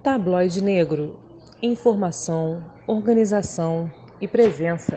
Tabloide Negro. Informação, organização e presença.